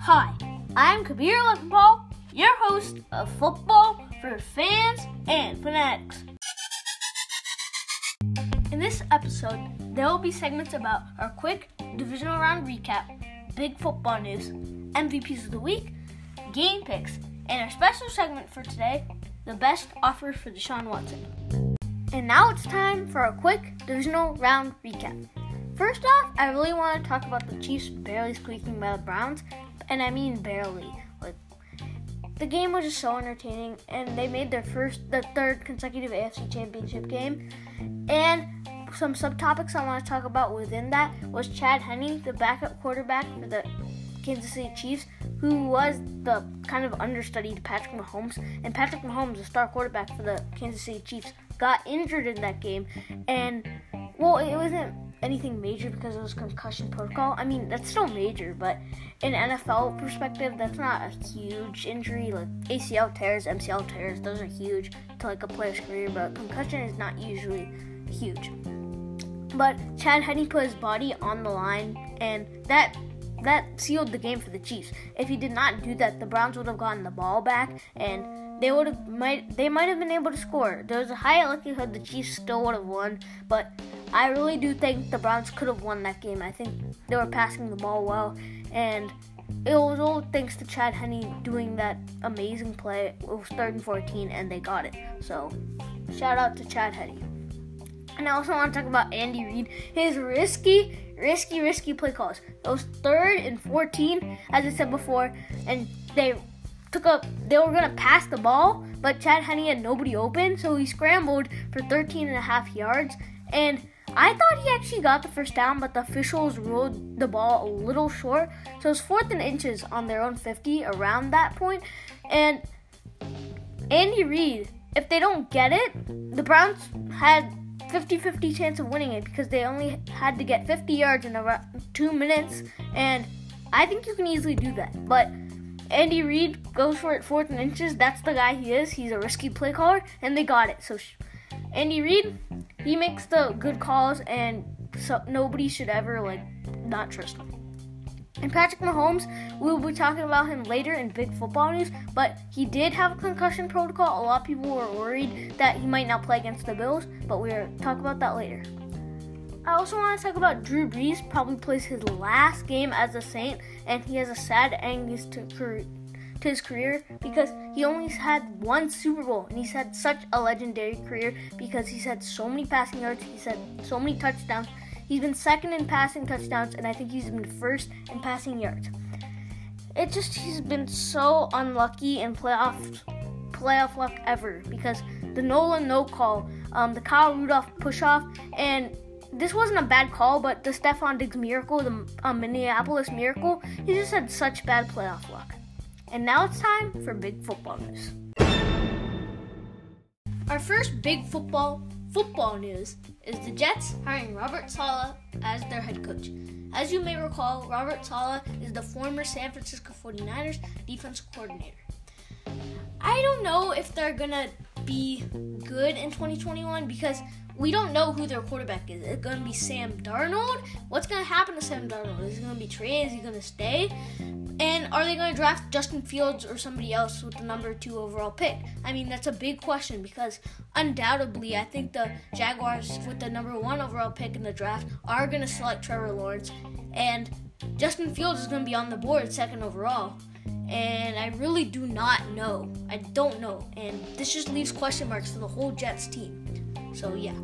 Hi, I'm Kabir Levenpaul, your host of Football for Fans and Fanatics. In this episode, there will be segments about our quick divisional round recap, big football news, MVPs of the week, game picks, and our special segment for today, the best offers for Deshaun Watson. And now it's time for a quick divisional round recap. First off, I really want to talk about the Chiefs barely squeaking by the Browns, and I mean barely. Like the game was just so entertaining, and they made their first, their third consecutive AFC Championship game. And some subtopics I want to talk about within that was Chad Henne, the backup quarterback for the Kansas City Chiefs, who was the kind of understudied Patrick Mahomes, and Patrick Mahomes, the star quarterback for the Kansas City Chiefs, got injured in that game, and well, it wasn't anything major because it was concussion protocol. I mean, that's still major, but in NFL perspective, that's not a huge injury. Like ACL tears, MCL tears, those are huge to like a player's career, but concussion is not usually huge. But Chad Henne put his body on the line, and that that sealed the game for the Chiefs. If he did not do that, the Browns would have gotten the ball back, and they would have might they might have been able to score. There's a high likelihood the Chiefs still would have won, but I really do think the Browns could have won that game. I think they were passing the ball well, and it was all thanks to Chad Henne doing that amazing play. It was third and 14, and they got it. So, shout out to Chad Henne. And I also want to talk about Andy Reid. His risky, risky, risky play calls. It was third and 14, as I said before, and they took up. They were gonna pass the ball, but Chad Henne had nobody open, so he scrambled for 13 and a half yards. And I thought he actually got the first down, but the officials ruled the ball a little short. So it's fourth and inches on their own 50 around that point. And Andy Reid, if they don't get it, the Browns had 50-50 chance of winning it because they only had to get 50 yards in around two minutes, and I think you can easily do that. But Andy Reid goes for it fourth and inches. That's the guy he is. He's a risky play caller, and they got it. So Andy Reid, he makes the good calls, and so nobody should ever like not trust him. And Patrick Mahomes, we'll be talking about him later in big football news, but he did have a concussion protocol. A lot of people were worried that he might not play against the Bills, but we'll talk about that later. I also want to talk about Drew Brees, probably plays his last game as a Saint, and he has a sad ending to, to his career because he only had one Super Bowl, and he's had such a legendary career because he's had so many passing yards, he's had so many touchdowns He's been second in passing touchdowns, and I think he's been first in passing yards. It just he's been so unlucky in playoff playoff luck ever because the NOLA no call, um, the Kyle Rudolph push off, and this wasn't a bad call, but the Stefon Diggs miracle, the um, Minneapolis miracle, he just had such bad playoff luck. And now it's time for big football news. Our first big football football news is the Jets hiring Robert Saleh as their head coach. As you may recall, Robert Saleh is the former San Francisco 49ers defense coordinator. I don't know if they're going to be good in 2021 because we don't know who their quarterback is. Is it going to be Sam Darnold? What's going to happen to Sam Darnold? Is he going to be Trey? Is he going to stay? And are they going to draft Justin Fields or somebody else with the number two overall pick? I mean, that's a big question because undoubtedly, I think the Jaguars with the number one overall pick in the draft are going to select Trevor Lawrence, and Justin Fields is going to be on the board second overall. And I really do not know. I don't know. And this just leaves question marks for the whole Jets team. So, yeah.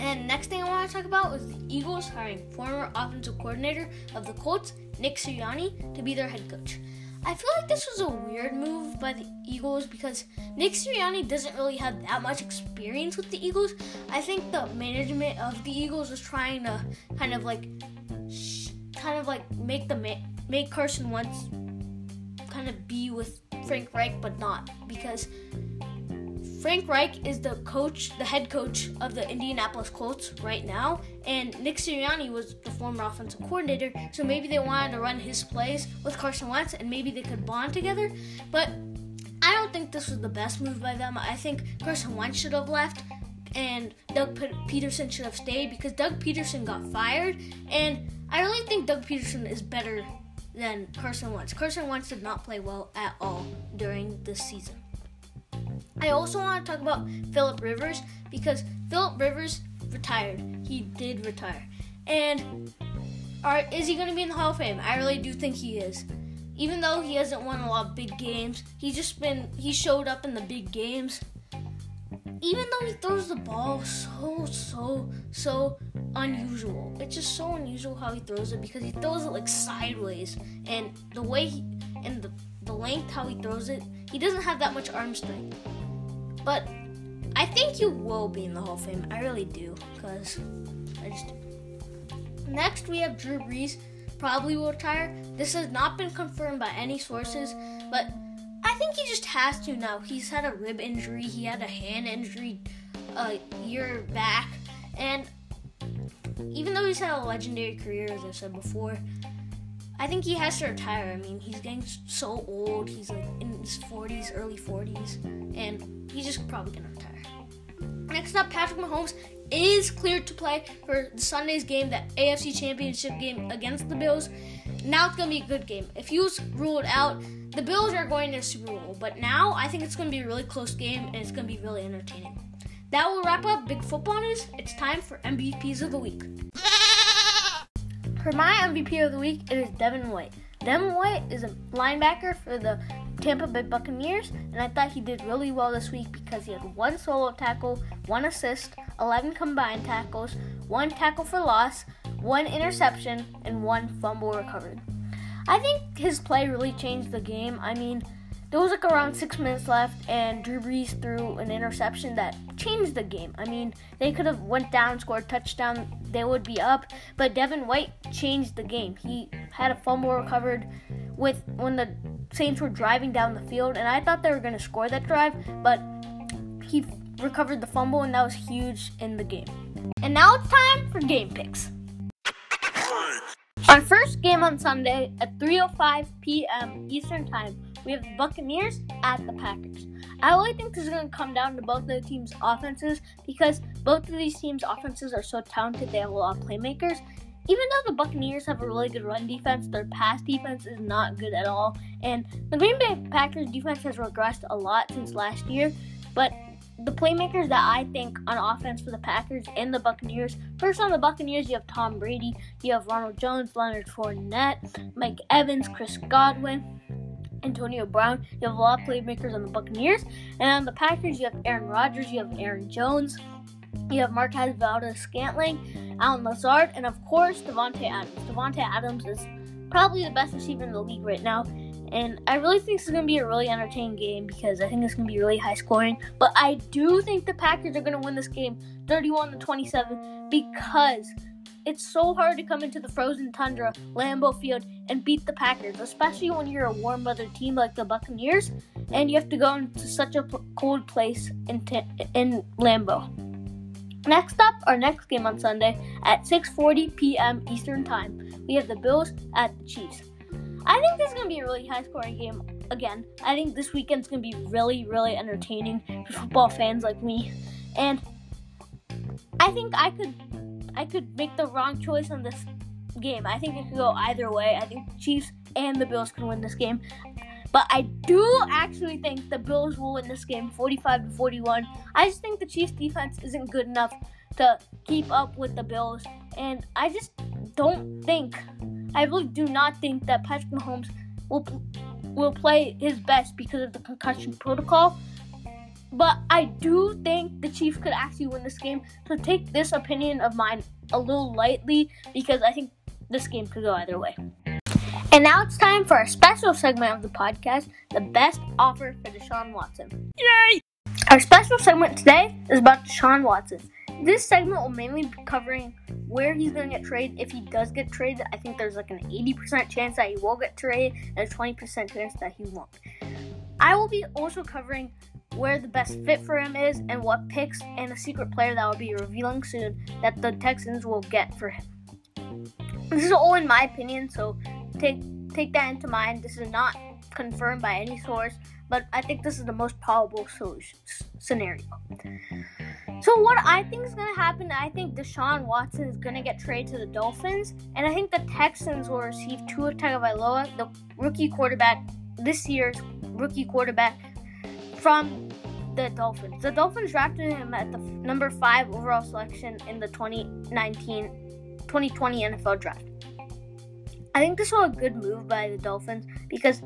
And next thing I want to talk about is the Eagles hiring former offensive coordinator of the Colts, Nick Sirianni, to be their head coach. I feel like this was a weird move by the Eagles because Nick Sirianni doesn't really have that much experience with the Eagles. I think the management of the Eagles was trying to kind of like, kind of like make the ma- make Carson Wentz kind of be with Frank Reich, but not because Frank Reich is the coach, the head coach of the Indianapolis Colts right now, and Nick Sirianni was the former offensive coordinator. So maybe they wanted to run his plays with Carson Wentz, and maybe they could bond together. But I don't think this was the best move by them. I think Carson Wentz should have left and Doug Pederson should have stayed because Doug Pederson got fired, and I really think Doug Pederson is better than Carson Wentz. Carson Wentz did not play well at all during this season. I also want to talk about Philip Rivers because Philip Rivers retired. He did retire, and are, is he going to be in the Hall of Fame? I really do think he is. Even though he hasn't won a lot of big games, he's just been he showed up in the big games even though he throws the ball so so so unusual it's just so unusual how he throws it because he throws it like sideways and the way he and the, the length how he throws it he doesn't have that much arm strength but i think you will be in the hall of fame. I really do because i just next we have drew brees. Probably will retire. This has not been confirmed by any sources but I think he just has to now. He's had a rib injury, he had a hand injury a year back, and even though he's had a legendary career, as I said before, I think he has to retire. I mean, he's getting so old. He's like in his 40s, early 40s, and he's just probably gonna retire. Next up, Patrick Mahomes is cleared to play for Sunday's game, the AFC Championship game against the Bills. Now it's gonna be a good game. If he was ruled out, the Bills are going to Super Bowl, but now I think it's gonna be a really close game and it's gonna be really entertaining. That will wrap up big football news. It's time for MVPs of the week. For my MVP of the week, it is Devin White. Devin White is a linebacker for the Tampa Bay Buccaneers, and I thought he did really well this week because he had one solo tackle, one assist, 11 combined tackles, one tackle for loss, one interception, and one fumble recovered. I think his play really changed the game. I mean, there was like around six minutes left, and Drew Brees threw an interception that changed the game. I mean, they could have went down, scored touchdown, they would be up, but Devin White changed the game. He had a fumble recovered with when the Saints were driving down the field, and I thought they were going to score that drive, but he recovered the fumble, and that was huge in the game. And now it's time for game picks. Our first game on Sunday at 3:05 p.m. Eastern Time, we have the Buccaneers at the Packers. I really think this is going to come down to both of the teams' offenses because both of these teams' offenses are so talented. They have a lot of playmakers. Even though the Buccaneers have a really good run defense, their pass defense is not good at all. And the Green Bay Packers defense has regressed a lot since last year. But the playmakers that I think on offense for the Packers and the Buccaneers. First on the Buccaneers, you have Tom Brady, you have Ronald Jones, Leonard Fournette, Mike Evans, Chris Godwin, Antonio Brown. You have a lot of playmakers on the Buccaneers, and on the Packers, you have Aaron Rodgers, you have Aaron Jones. You have Marquez Valdes-Scantling, Allen Lazard, and of course Davante Adams. Davante Adams is probably the best receiver in the league right now, and I really think this is going to be a really entertaining game because I think it's going to be really high scoring. But I do think the Packers are going to win this game 31 to 27 because it's so hard to come into the frozen tundra, Lambeau Field, and beat the Packers, especially when you're a warm weather team like the Buccaneers and you have to go into such a cold place in, t- in Lambeau. Next up, our next game on Sunday at 6:40 p.m. Eastern Time, we have the Bills at the Chiefs. I think this is going to be a really high scoring game again. I think this weekend's going to be really, really entertaining for football fans like me. And I think I could I could make the wrong choice on this game. I think it could go either way. I think the Chiefs and the Bills can win this game. But I do actually think the Bills will win this game 45 to 41. I just think the Chiefs defense isn't good enough to keep up with the Bills and I just don't think I really do not think that Patrick Mahomes will will play his best because of the concussion protocol. But I do think the Chiefs could actually win this game. So take this opinion of mine a little lightly because I think this game could go either way. And now it's time for a special segment of the podcast, the best offer for Deshaun Watson. Yay! Our special segment today is about Deshaun Watson. This segment will mainly be covering where he's going to get traded. If he does get traded, I think there's like an 80% chance that he will get traded and a 20% chance that he won't. I will be also covering where the best fit for him is and what picks and a secret player that will be revealing soon that the Texans will get for him. This is all in my opinion, so take take that into mind. This is not confirmed by any source, but I think this is the most probable solution scenario. So what I think is gonna happen, I think Deshaun Watson is gonna get traded to the Dolphins, and I think the Texans will receive two Tua Tagovailoa, the rookie quarterback this year's rookie quarterback from the Dolphins. The Dolphins drafted him at the number five overall selection in the 2019 2020 NFL draft. I think this was a good move by the Dolphins because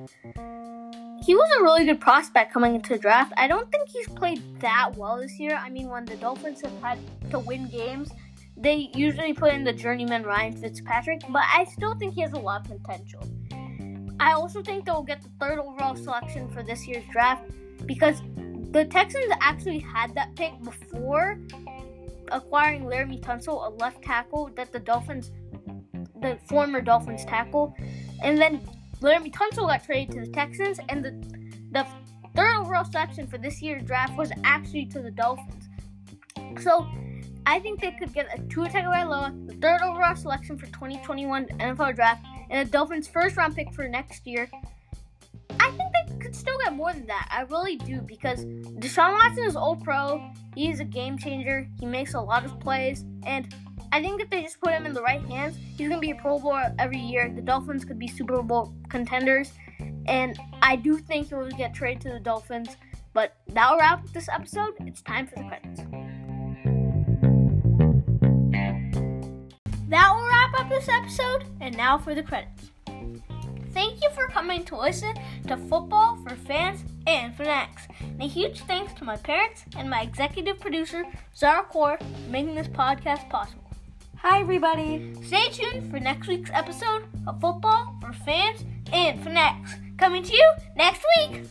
he was a really good prospect coming into the draft. I don't think he's played that well this year. I mean, when the Dolphins have had to win games, they usually put in the journeyman Ryan Fitzpatrick, but I still think he has a lot of potential. I also think they'll get the third overall selection for this year's draft because the Texans actually had that pick before acquiring Laremy Tunsil, a left tackle that the Dolphins, the former Dolphins tackle, and then Laremy Tunsil got traded to the Texans, and the the third overall selection for this year's draft was actually to the Dolphins. So I think they could get a Tua Tagovailoa, the third overall selection for 2021 NFL draft, and the Dolphins' first round pick for next year. I think they could still get more than that. I really do because Deshaun Watson is all pro. He's a game changer. He makes a lot of plays, and I think if they just put him in the right hands, he's to be a Pro Bowl every year. The Dolphins could be Super Bowl contenders. And I do think he will get traded to the Dolphins. But that'll wrap up this episode. It's time for the credits. That will wrap up this episode. And now for the credits. Thank you for coming to listen to Football for Fans and Fanatics. And a huge thanks to my parents and my executive producer, Zara Core, for making this podcast possible. Hi, everybody. Stay tuned for next week's episode of Football for Fans and Fanatics. Coming to you next week.